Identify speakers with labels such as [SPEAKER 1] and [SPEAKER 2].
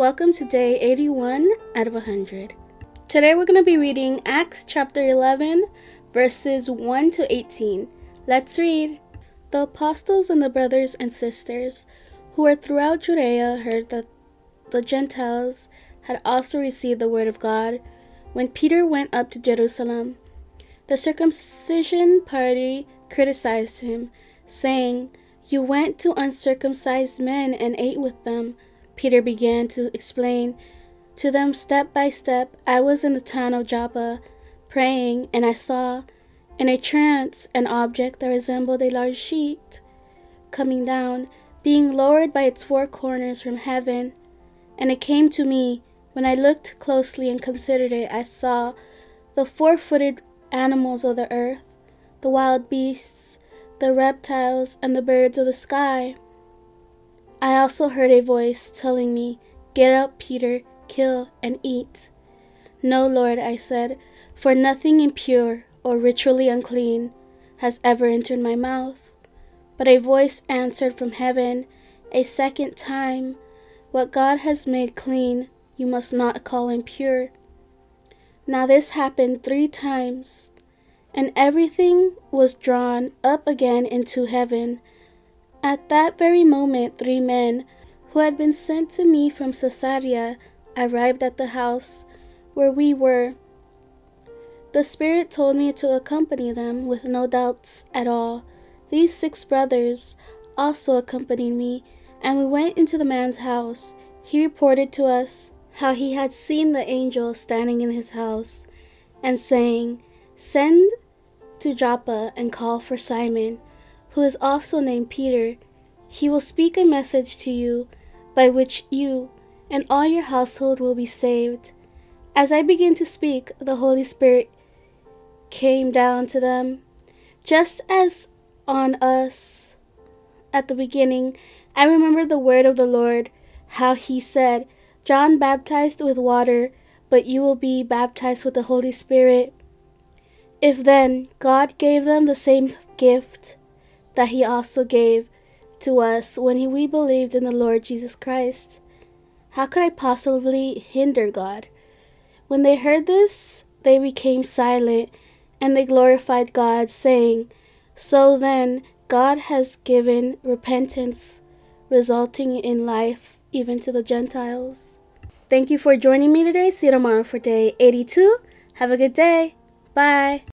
[SPEAKER 1] Welcome to day 81 out of 100. Today we're going to be reading Acts chapter 11, verses 1 to 18. Let's read. The apostles and the brothers and sisters who were throughout Judea heard that the Gentiles had also received the word of God when Peter went up to Jerusalem. The circumcision party criticized him, saying, You went to uncircumcised men and ate with them. Peter began to explain to them step by step. I was in the town of Joppa praying, and I saw in a trance an object that resembled a large sheet coming down, being lowered by its four corners from heaven. And it came to me. When I looked closely and considered it, I saw the four footed animals of the earth, the wild beasts, the reptiles, and the birds of the sky. I also heard a voice telling me, Get up, Peter, kill and eat. No, Lord, I said, for nothing impure or ritually unclean has ever entered my mouth. But a voice answered from heaven a second time, What God has made clean, you must not call impure. Now this happened three times, and everything was drawn up again into heaven. At that very moment, three men who had been sent to me from Caesarea arrived at the house where we were. The Spirit told me to accompany them with no doubts at all. These six brothers also accompanied me, and we went into the man's house. He reported to us how he had seen the angel standing in his house and saying, Send to Joppa and call for Simon, who is also named Peter. He will speak a message to you by which you and all your household will be saved. As I began to speak, the Holy Spirit came down to them, just as on us at the beginning. I remember the word of the Lord, how he said, John baptized with water, but you will be baptized with the Holy Spirit. If then God gave them the same gift that he also gave to us when we believed in the Lord Jesus Christ, how could I possibly hinder God? When they heard this, they became silent and they glorified God, saying, So then, God has given repentance, resulting in life even to the Gentiles. Thank you for joining me today. See you tomorrow for day 82. Have a good day. Bye.